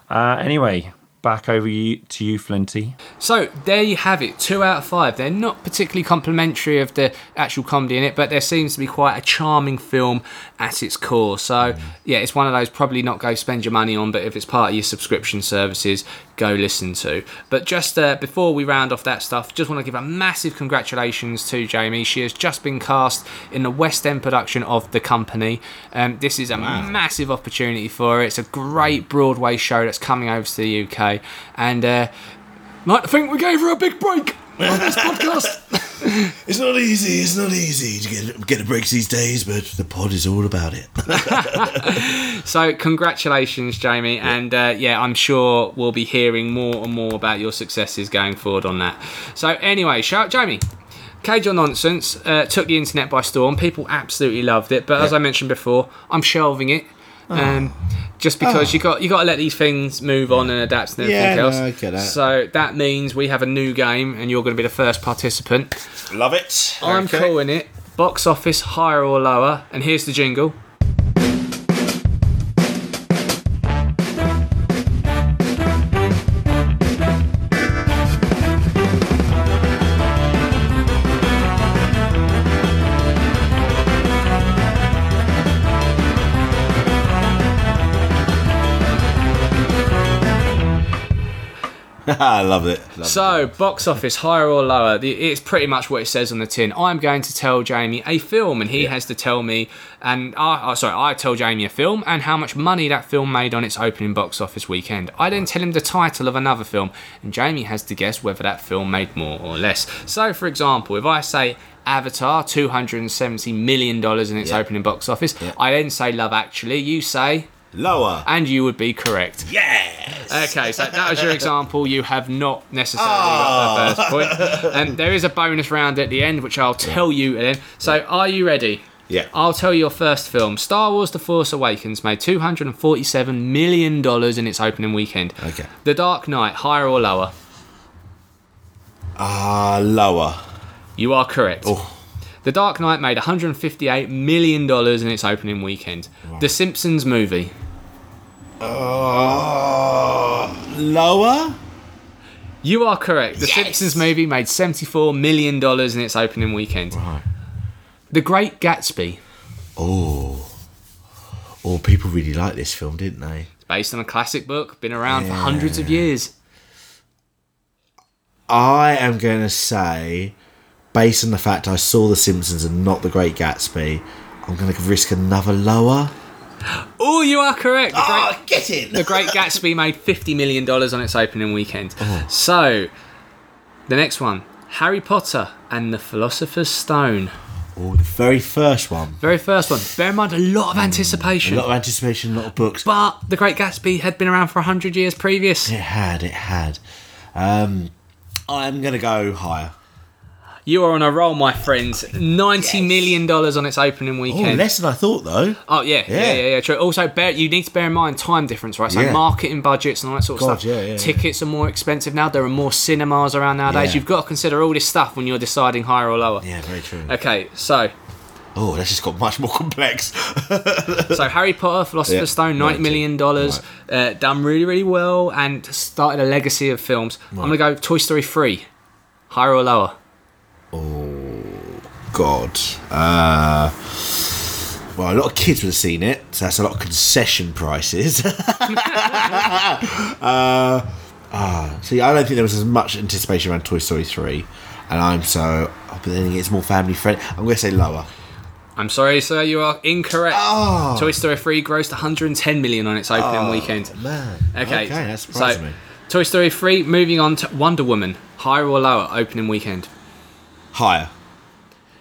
Uh, anyway, back over you, to you, Flinty. So there you have it, two out of five. They're not particularly complimentary of the actual comedy in it, but there seems to be quite a charming film at its core. So yeah, it's one of those probably not go spend your money on, but if it's part of your subscription services, go listen to. But just uh, before we round off that stuff, just want to give a massive congratulations to Jamie. She has just been cast in the West End production of The Company. Um, this is a massive opportunity for her. It's a great Broadway show that's coming over to the UK, and. Uh, to think we gave her a big break on this podcast. It's not easy. It's not easy to get get a break these days, but the pod is all about it. So, congratulations, Jamie, and uh, yeah, I'm sure we'll be hearing more and more about your successes going forward on that. So, anyway, shout Jamie. Cage or Nonsense uh, took the internet by storm. People absolutely loved it, but as I mentioned before, I'm shelving it. Um, just because you got you got to let these things move on and adapt and everything Yeah, no, else. I get that. So that means we have a new game, and you're going to be the first participant. Love it. I'm calling it box office higher or lower, and here's the jingle. I love it. Love So, box office, higher or lower? The, it's pretty much what it says on the tin. I'm going to tell Jamie a film, and he has to tell me, and I, oh, sorry, I tell Jamie a film and how much money that film made on its opening box office weekend. I then tell him the title of another film, and Jamie has to guess whether that film made more or less. So, for example, if I say Avatar, two hundred and seventy million dollars in its Yeah. opening box office, I then say Love Actually. You say, it. Lower. and you would be correct. Yes. Okay, so that was your example. You have not necessarily got the first point. And there is a bonus round at the end, which I'll tell you then. So, are you ready? Yeah. I'll tell you your first film. Star Wars The Force Awakens made $247 million in its opening weekend. Okay. The Dark Knight, higher or lower? Ah, lower. You are correct. Oh. The Dark Knight made $158 million in its opening weekend. The Simpsons movie. Uh, lower. You are correct. The Yes! Simpsons movie made $74 million in its opening weekend. Right. The Great Gatsby, Oh. Oh, people really liked this film, didn't they? It's based on a classic book, been around for hundreds of years. I am going to say, based on the fact I saw The Simpsons and not The Great Gatsby, I'm going to risk another lower. Oh, you are correct. The Great, Oh, get it! the Great Gatsby made $50 million on its opening weekend. Oh. So, the next one Harry Potter and the Philosopher's Stone. Oh, the very first one. Very first one. Bear in mind, a lot of anticipation. A lot of anticipation, a lot of books. But The Great Gatsby had been around for 100 years previous. It had, it had. Um, I'm going to go higher. You are on a roll, my friends. Ninety million dollars on its opening weekend. Oh, weekend. less than I thought, though. Oh yeah, yeah, Yeah. yeah, yeah, true. Also, bear, you need to bear in mind time difference, right? So Yeah. marketing budgets and all that sort of God, stuff. yeah, yeah, Tickets are more expensive now. There are more cinemas around nowadays. Yeah. You've got to consider all this stuff when you're deciding higher or lower. Yeah, very true. Okay, so Oh, that's just got much more complex. so Harry Potter, Philosopher's Yeah, Stone, ninety right, dollars, uh, done really, really well, and started a legacy of films. I'm gonna go Toy Story three, higher or lower. God. Uh, well, a lot of kids would have seen it, so that's a lot of concession prices. uh, ah, see, I don't think there was as much anticipation around Toy Story 3, and I'm so. oh, But then it's more family friendly. I'm going to say lower. I'm sorry, sir, you are incorrect. Oh. Toy Story 3 grossed 110 million on its opening weekend. Man. Okay, Okay, that surprised so, me. Toy Story 3, moving on to Wonder Woman, higher or lower opening weekend? Higher.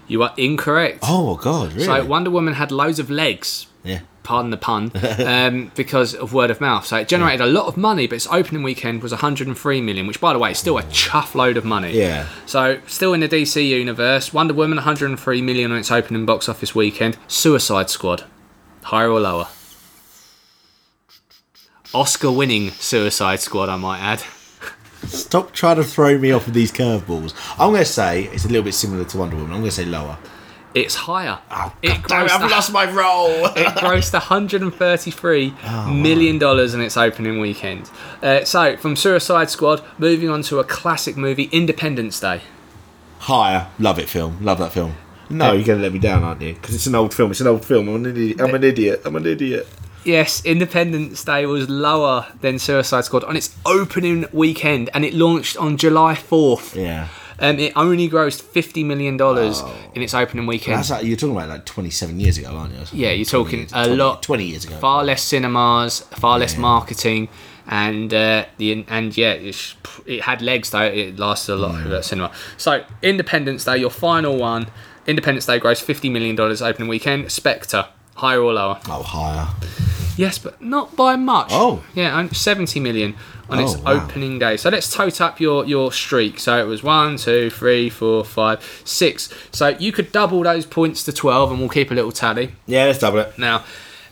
You are incorrect. Oh, God, really? So Wonder Woman had loads of legs, yeah. pardon the pun, um, because of word of mouth. So it generated a lot of money, but its opening weekend was 103 million, which, by the way, is still a chuff load of money. Yeah. So still in the DC universe, Wonder Woman 103 million on its opening box office weekend. Suicide Squad, higher or lower? Oscar-winning Suicide Squad, I might add. Stop trying to throw me off with these curveballs. I'm going to say it's a little bit similar to Wonder Woman. I'm going to say lower. It's higher. Oh, it God damn it, grossed I've lost my role. it grossed 133 Oh, million dollars in its opening weekend. Uh, so, from Suicide Squad, moving on to a classic movie, Independence Day. Higher. Love it, film. Love that film. No, you're going to let me down, aren't you? Because it's an old film. It's an old film. I'm an idiot. I'm an idiot. I'm an idiot. Yes, Independence Day was lower than Suicide Squad on its opening weekend, and it launched on July 4th. Yeah. Um, it only grossed $50 million in its opening weekend. That's like, you're talking about like 27 years ago, aren't you? Yeah, you're talking years- a 20 lot. 20 years ago. Far less cinemas, far less marketing, and uh, the and yeah, it's, it had legs though. It lasted a lot of that cinema. So Independence Day, your final one. Independence Day grossed fifty million dollars opening weekend. Spectre, higher or lower? Oh, higher. Yes, but not by much. Oh. yeah, only seventy million on its Oh, wow. opening day. So let's tote up your your streak. So it was one, two, three, four, five, six. So you could double those points to twelve, and we'll keep a little tally. Yeah, let's double it. Now,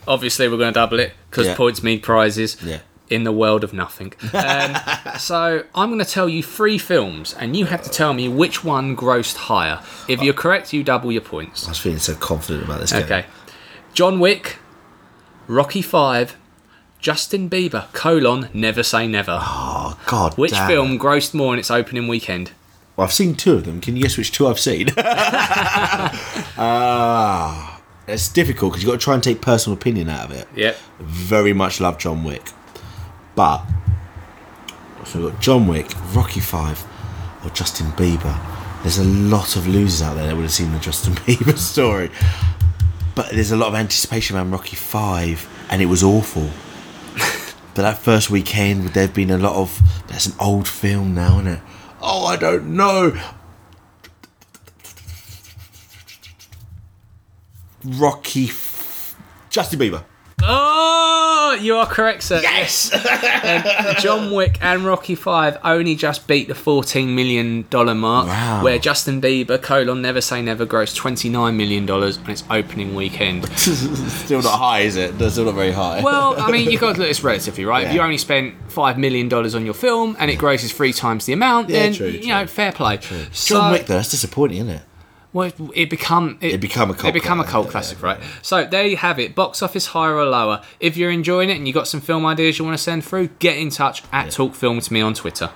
obviously, we're going to double it because Yeah. points mean prizes. Yeah. In the world of nothing. Um, so I'm going to tell you three films, and you have to tell me which one grossed higher. If you're correct, you double your points. I was feeling so confident about this game. Okay. John Wick, Rocky Five, Justin Bieber, colon, Never Say Never. Oh, God. Which damn. film grossed more in its opening weekend? Well, I've seen two of them. Can you guess which two I've seen? Ah, it's difficult because you've got to try and take personal opinion out of it. Yep. Very much love John Wick, but so we've got John Wick, Rocky Five, or Justin Bieber. There's a lot of losers out there that would have seen the Justin Bieber story, but there's a lot of anticipation around Rocky Five, and it was awful. but that first weekend, there've been a lot of. That's an old film now, isn't it? Oh, I don't know. Rocky. F- Justin Bieber. Oh, you are correct, sir. Yes. Um, John Wick and Rocky Five only just beat the fourteen million dollar mark, Wow. where Justin Bieber colon Never Say Never grossed twenty nine million dollars on its opening weekend. Still not high, is it? That's still not very high. Well, I mean, you got to look at this relatively, right? If you only spent five million dollars on your film and it grosses three times the amount, Yeah, then true, you true. know, fair play. John So- Wick, though, that's disappointing, isn't it? Well, it, it become it, It become a cult It become a classic, cult yeah, classic, yeah, right? So there you have it. Box office higher or lower. If you're enjoying it and you have got some film ideas you want to send through, get in touch at Talk Filmy to me on Twitter.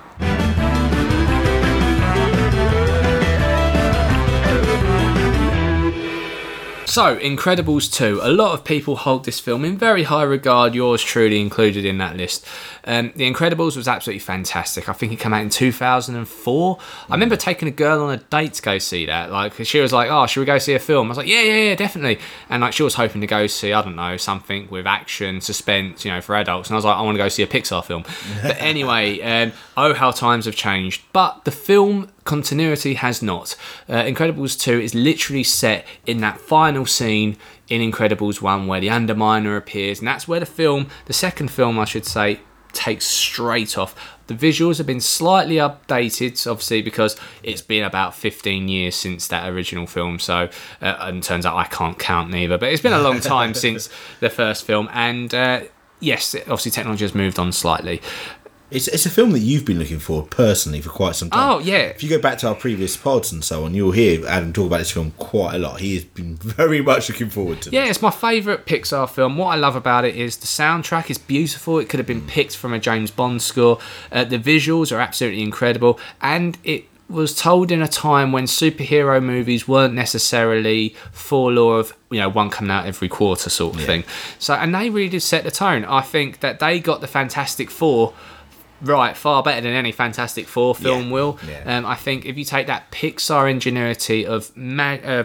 So, Incredibles 2. A lot of people hold this film in very high regard, yours truly included in that list. Um, the Incredibles was absolutely fantastic. I think it came out in 2004. I remember taking a girl on a date to go see that. Like, she was like, oh, should we go see a film? I was like, yeah, yeah, yeah, definitely. And like, she was hoping to go see, I don't know, something with action, suspense, you know, for adults. And I was like, I want to go see a Pixar film. but anyway, um, oh, how times have changed. But the film continuity has not. Uh, Incredibles 2 is literally set in that final scene in Incredibles 1 where the Underminer appears, and that's where the film, the second film, I should say, takes straight off. The visuals have been slightly updated, obviously, because it's been about 15 years since that original film. So, uh, and turns out I can't count neither, but it's been a long time since the first film, and uh, yes, obviously technology has moved on slightly. It's, it's a film that you've been looking for personally for quite some time. Oh, yeah. If you go back to our previous pods and so on, you'll hear Adam talk about this film quite a lot. He has been very much looking forward to it. Yeah, this. it's my favourite Pixar film. What I love about it is the soundtrack is beautiful. It could have been picked from a James Bond score. Uh, the visuals are absolutely incredible, and it was told in a time when superhero movies weren't necessarily for law of you know one coming out every quarter sort of thing. So, and they really did set the tone. I think that they got the Fantastic Four right far better than any Fantastic Four film Yeah, will. yeah. Um, I think if you take that Pixar ingenuity of ma- uh,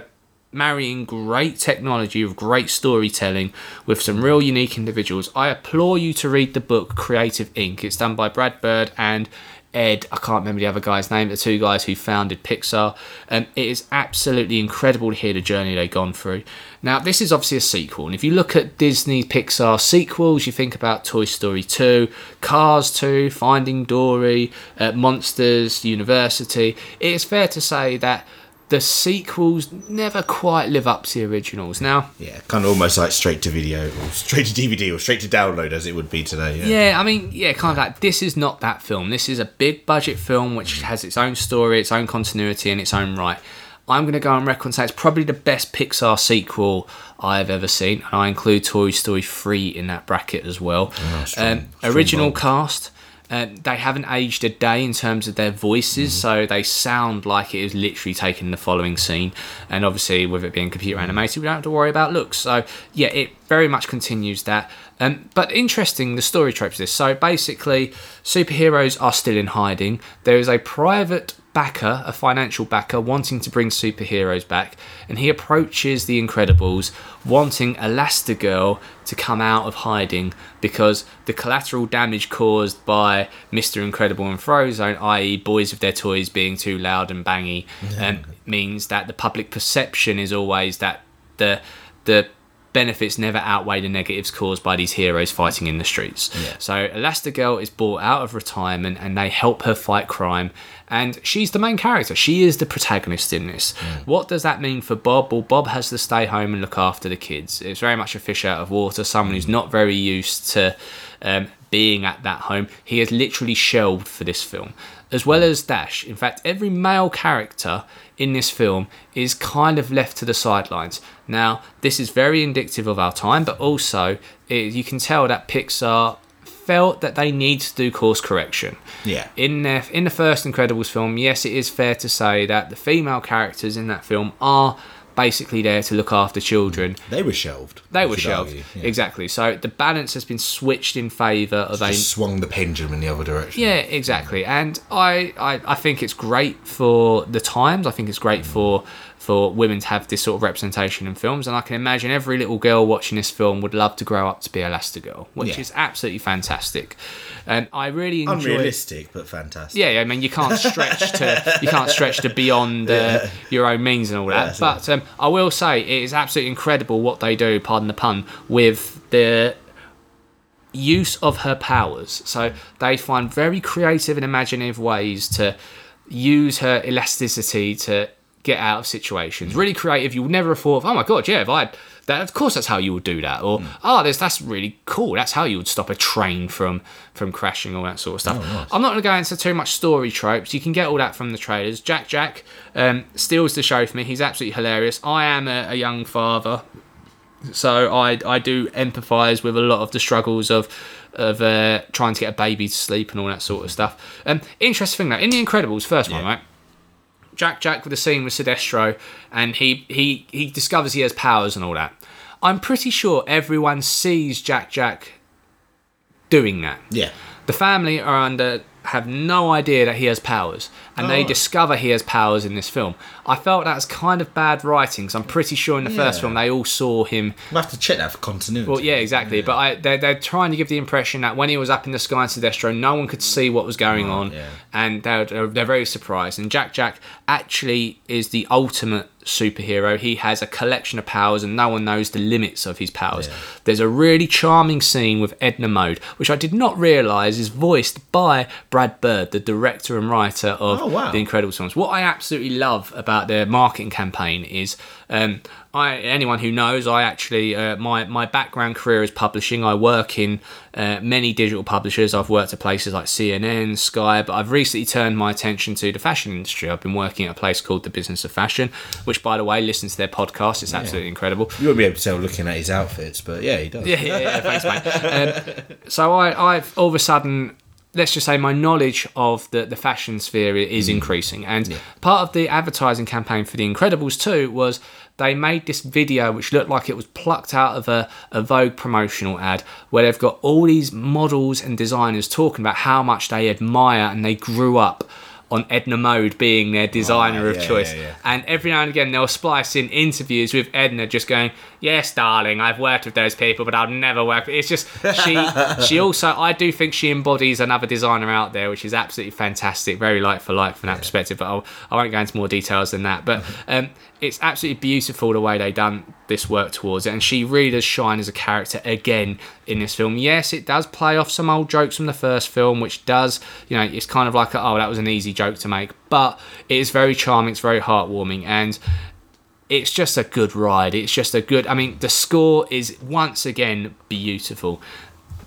marrying great technology with great storytelling with some real unique individuals, I implore you to read the book Creative Inc. It's done by Brad Bird and Ed, I can't remember the other guy's name, the two guys who founded Pixar. Um, it is absolutely incredible to hear the journey they've gone through. Now, this is obviously a sequel, and if you look at Disney Pixar sequels, you think about Toy Story 2, Cars 2, Finding Dory, uh, Monsters, University. It is fair to say that the sequels never quite live up to the originals. Now, Yeah, kind of almost like straight to video or straight to DVD or straight to download as it would be today. Yeah. Yeah, I mean, yeah, kind of like this is not that film. This is a big budget film which has its own story, its own continuity, and its own right. I'm going to go on record and say it's probably the best Pixar sequel I've ever seen, and I include Toy Story 3 in that bracket as well. strong- um, original cast. Uh, they haven't aged a day in terms of their voices, so they sound like it is literally taking the following scene. And obviously, with it being computer animated, we don't have to worry about looks. So, yeah, it very much continues that. Um, but interesting, the story tropes this. So basically, superheroes are still in hiding. There is a private backer, a financial backer, wanting to bring superheroes back, and he approaches the Incredibles, wanting Elastigirl to come out of hiding because the collateral damage caused by Mr. Incredible and Frozone, i.e., boys with their toys being too loud and bangy, um, means that the public perception is always that the the benefits never outweigh the negatives caused by these heroes fighting in the streets. So Elastigirl is brought out of retirement and they help her fight crime. And she's the main character. She is the protagonist in this. Mm. What does that mean for Bob? Well, Bob has to stay home and look after the kids. It's very much a fish out of water, someone who's mm. not very used to um, being at that home. He is literally shelved for this film, as well mm. as Dash. In fact, every male character in this film is kind of left to the sidelines. Now, this is very indicative of our time, but also it, you can tell that Pixar felt that they need to do course correction. Yeah. In their, in the first Incredibles film, yes, it is fair to say that the female characters in that film are basically there to look after children. Mm. They were shelved. They were shelved. yeah. Exactly. So the balance has been switched in favour of a swung the pendulum in the other direction. yeah, exactly. And I, I, I think it's great for the times. I think it's great mm. for for women to have this sort of representation in films. And I can imagine every little girl watching this film would love to grow up to be Elastigirl, which Yeah. is absolutely fantastic. And I really enjoy. Unrealistic, but fantastic. Yeah, I mean you can't stretch to you can't stretch to beyond uh, your own means and all that. that's but um, I will say it is absolutely incredible what they do. Pardon the pun with the use of her powers. So they find very creative and imaginative ways to use her elasticity to get out of situations. Really creative. You would never have thought, oh my god, yeah, if I that of course that's how you would do that. Or oh, there's that's really cool. That's how you would stop a train from from crashing, all that sort of stuff. I'm not going to go into too much story tropes. You can get all that from the trailers. Jack Jack um, steals the show for me. He's absolutely hilarious. I am a, a young father so I I do empathise with a lot of the struggles of of uh, trying to get a baby to sleep and all that sort of stuff. Um, interesting thing though, in The Incredibles, first one, right? Jack Jack with the scene with Syndrome, and he he he discovers he has powers and all that. I'm pretty sure everyone sees Jack Jack doing that. Yeah. The family are under have no idea that he has powers, and they Oh. discover he has powers in this film. I felt that's kind of bad writing. 'cause I'm pretty sure in the first film they all saw him We'll have to check that for continuity. well, yeah, exactly. But I, they're, they're trying to give the impression that when he was up in the sky in Syndrome, no one could see what was going on, yeah. and they're, they're they're very surprised. And Jack Jack actually is the ultimate superhero. He has a collection of powers, and no one knows the limits of his powers. There's a really charming scene with Edna Mode, which I did not realise is voiced by Brad Bird, the director and writer of Oh, wow. the Incredible films. What I absolutely love about their marketing campaign is um, I anyone who knows I actually uh, my my background career is publishing. I work in uh, many digital publishers. I've worked at places like CNN, Sky, but I've recently turned my attention to the fashion industry. I've been working at a place called The Business of Fashion, which by the way, listen to their podcast. It's absolutely incredible. You won't be able to tell looking at his outfits, but yeah, he does. Yeah, yeah, yeah. Thanks, mate. Um, so I, I've all of a sudden, let's just say, my knowledge of the the fashion sphere is mm. increasing, and part of the advertising campaign for The Incredibles too was they made this video which looked like it was plucked out of a, a Vogue promotional ad, where they've got all these models and designers talking about how much they admire and they grew up. On Edna Mode being their designer of yeah, choice, yeah, yeah. and every now and again they'll splice in interviews with Edna just going, Yes, darling, I've worked with those people, but I'll never work. It's just she she also I do think she embodies another designer out there, which is absolutely fantastic, very like for like from that perspective. But I'll, I won't go into more details than that. But um, it's absolutely beautiful the way they done this work towards it, and she really does shine as a character again in this film. Yes, it does play off some old jokes from the first film, which does you know it's kind of like a, oh that was an easy joke to make, but it is very charming, it's very heartwarming, and it's just a good ride. It's just a good. I mean, the score is once again beautiful.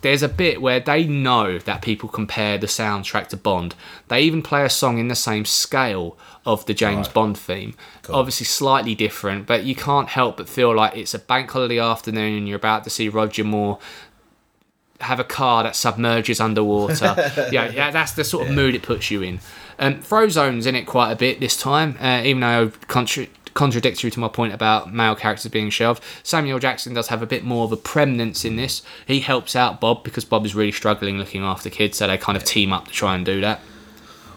There's a bit where they know that people compare the soundtrack to Bond. They even play a song in the same scale of the James Bond theme. Obviously, slightly different, but you can't help but feel like it's a bank holiday afternoon and you're about to see Roger Moore have a car that submerges underwater. yeah, yeah, that's the sort of mood it puts you in. Um, Frozone's in it quite a bit this time, uh, even though contra- contradictory to my point about male characters being shelved. Samuel Jackson does have a bit more of a preeminence in this. He helps out Bob because Bob is really struggling looking after kids, so they kind of team up to try and do that.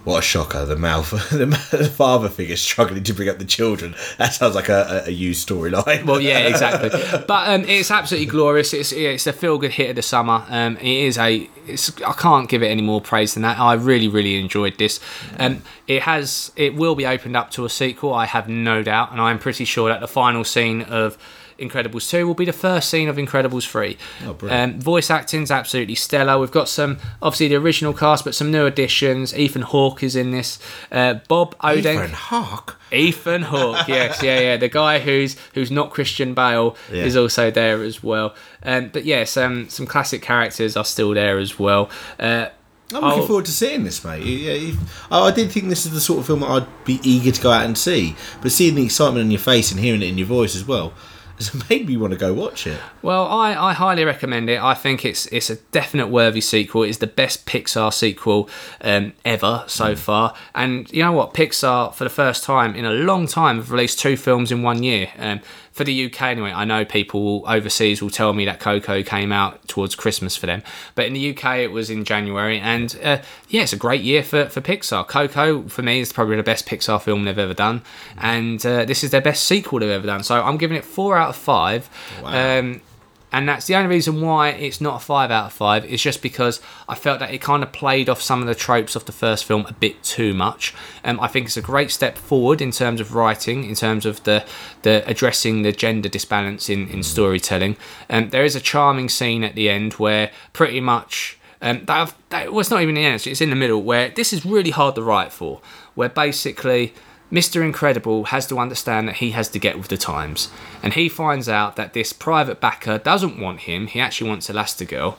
What a shocker! The mouth, the, the father figure struggling to bring up the children. That sounds like a, a, a used storyline. Well, yeah, exactly. but um, it's absolutely glorious. It's it's a feel good hit of the summer. Um, it is a. It's, I can't give it any more praise than that. I really really enjoyed this. Um, it has. It will be opened up to a sequel. I have no doubt, and I'm pretty sure that the final scene of. Incredibles 2 will be the first scene of Incredibles 3. Oh, um, voice acting's absolutely stellar. We've got some, obviously, the original cast, but some new additions. Ethan Hawke is in this. Uh, Bob Odenk. Ethan Hawke. Ethan Hawke, yes, yeah, yeah, the guy who's who's not Christian Bale Yeah. is also there as well. Um, but yes, um, some classic characters are still there as well. Uh, I'm looking Oh. forward to seeing this, mate. Yeah, if- I I did think this is the sort of film that I'd be eager to go out and see, but seeing the excitement on your face and hearing it in your voice as well, has made me want to go watch it. Well, I, I highly recommend it. I think it's it's a definite worthy sequel. It's the best Pixar sequel um, ever so Hmm. far. And you know what? Pixar, for the first time in a long time, have released two films in one year. Um, for the UK, anyway, I know people overseas will tell me that Coco came out towards Christmas for them, but in the UK it was in January. And uh, yeah, it's a great year for, for Pixar. Coco, for me, is probably the best Pixar film they've ever done, and uh, this is their best sequel they've ever done. So I'm giving it four out of five. Wow. Um, and that's the only reason why it's not a five out of five is just because I felt that it kind of played off some of the tropes of the first film a bit too much. Um, I think it's a great step forward in terms of writing, in terms of the the addressing the gender disbalance in, in storytelling. And there is a charming scene at the end where pretty much um, that, that well, not even the end; it's in the middle where this is really hard to write for. Where basically Mr. Incredible has to understand that he has to get with the times. And he finds out that this private backer doesn't want him, he actually wants Elastigirl.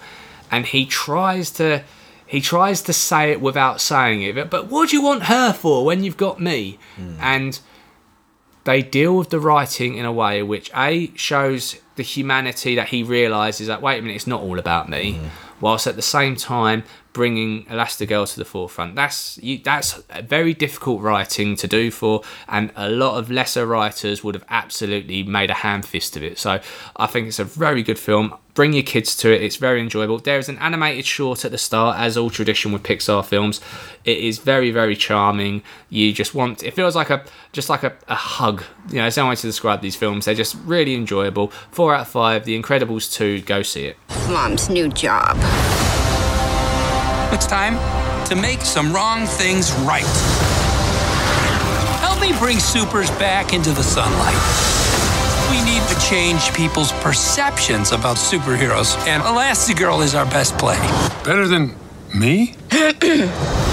And he tries to he tries to say it without saying it. But, but what do you want her for when you've got me? Hmm. And they deal with the writing in a way which A shows the humanity that he realizes that wait a minute, it's not all about me. Hmm. Whilst at the same time bringing Elastigirl to the forefront. That's you, that's very difficult writing to do for, and a lot of lesser writers would have absolutely made a ham fist of it. So I think it's a very good film. Bring your kids to it. It's very enjoyable. There is an animated short at the start, as all tradition with Pixar films. It is very, very charming. You just want. It feels like a just like a, a hug. You know, there's no way to describe these films. They're just really enjoyable. Four out of five. The Incredibles two. Go see it. Mom's new job. It's time to make some wrong things right. Help me bring supers back into the sunlight. We need to change people's perceptions about superheroes, and Elastigirl is our best play. Better than me?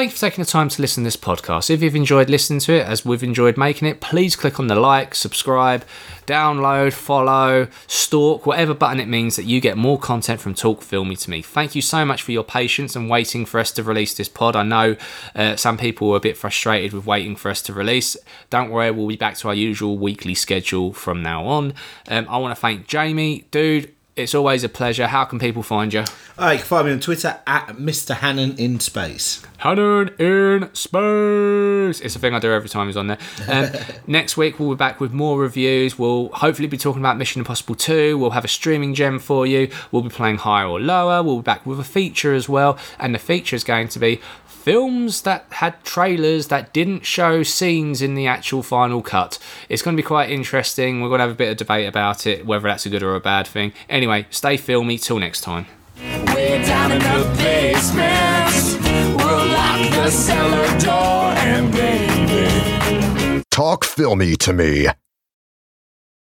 Thank you for taking the time to listen to this podcast. If you've enjoyed listening to it, as we've enjoyed making it, please click on the like, subscribe, download, follow, stalk, whatever button it means that you get more content from Talk Filmy to me. Thank you so much for your patience and waiting for us to release this pod. I know uh, some people were a bit frustrated with waiting for us to release. Don't worry, we'll be back to our usual weekly schedule from now on. Um, I want to thank Jamie, dude. It's always a pleasure. How can people find you? Uh, you can find me on Twitter at Mr. Hannan in Space. Hannan in space. It's a thing I do every time he's on there. Um, next week we'll be back with more reviews. We'll hopefully be talking about Mission Impossible 2. We'll have a streaming gem for you. We'll be playing higher or lower. We'll be back with a feature as well, and the feature is going to be films that had trailers that didn't show scenes in the actual final cut. It's going to be quite interesting. We're going to have a bit of debate about it, whether that's a good or a bad thing. Anyway, stay filmy. Till next time. Way down in the basement, we'll lock the cellar door and baby. Talk filmy to me.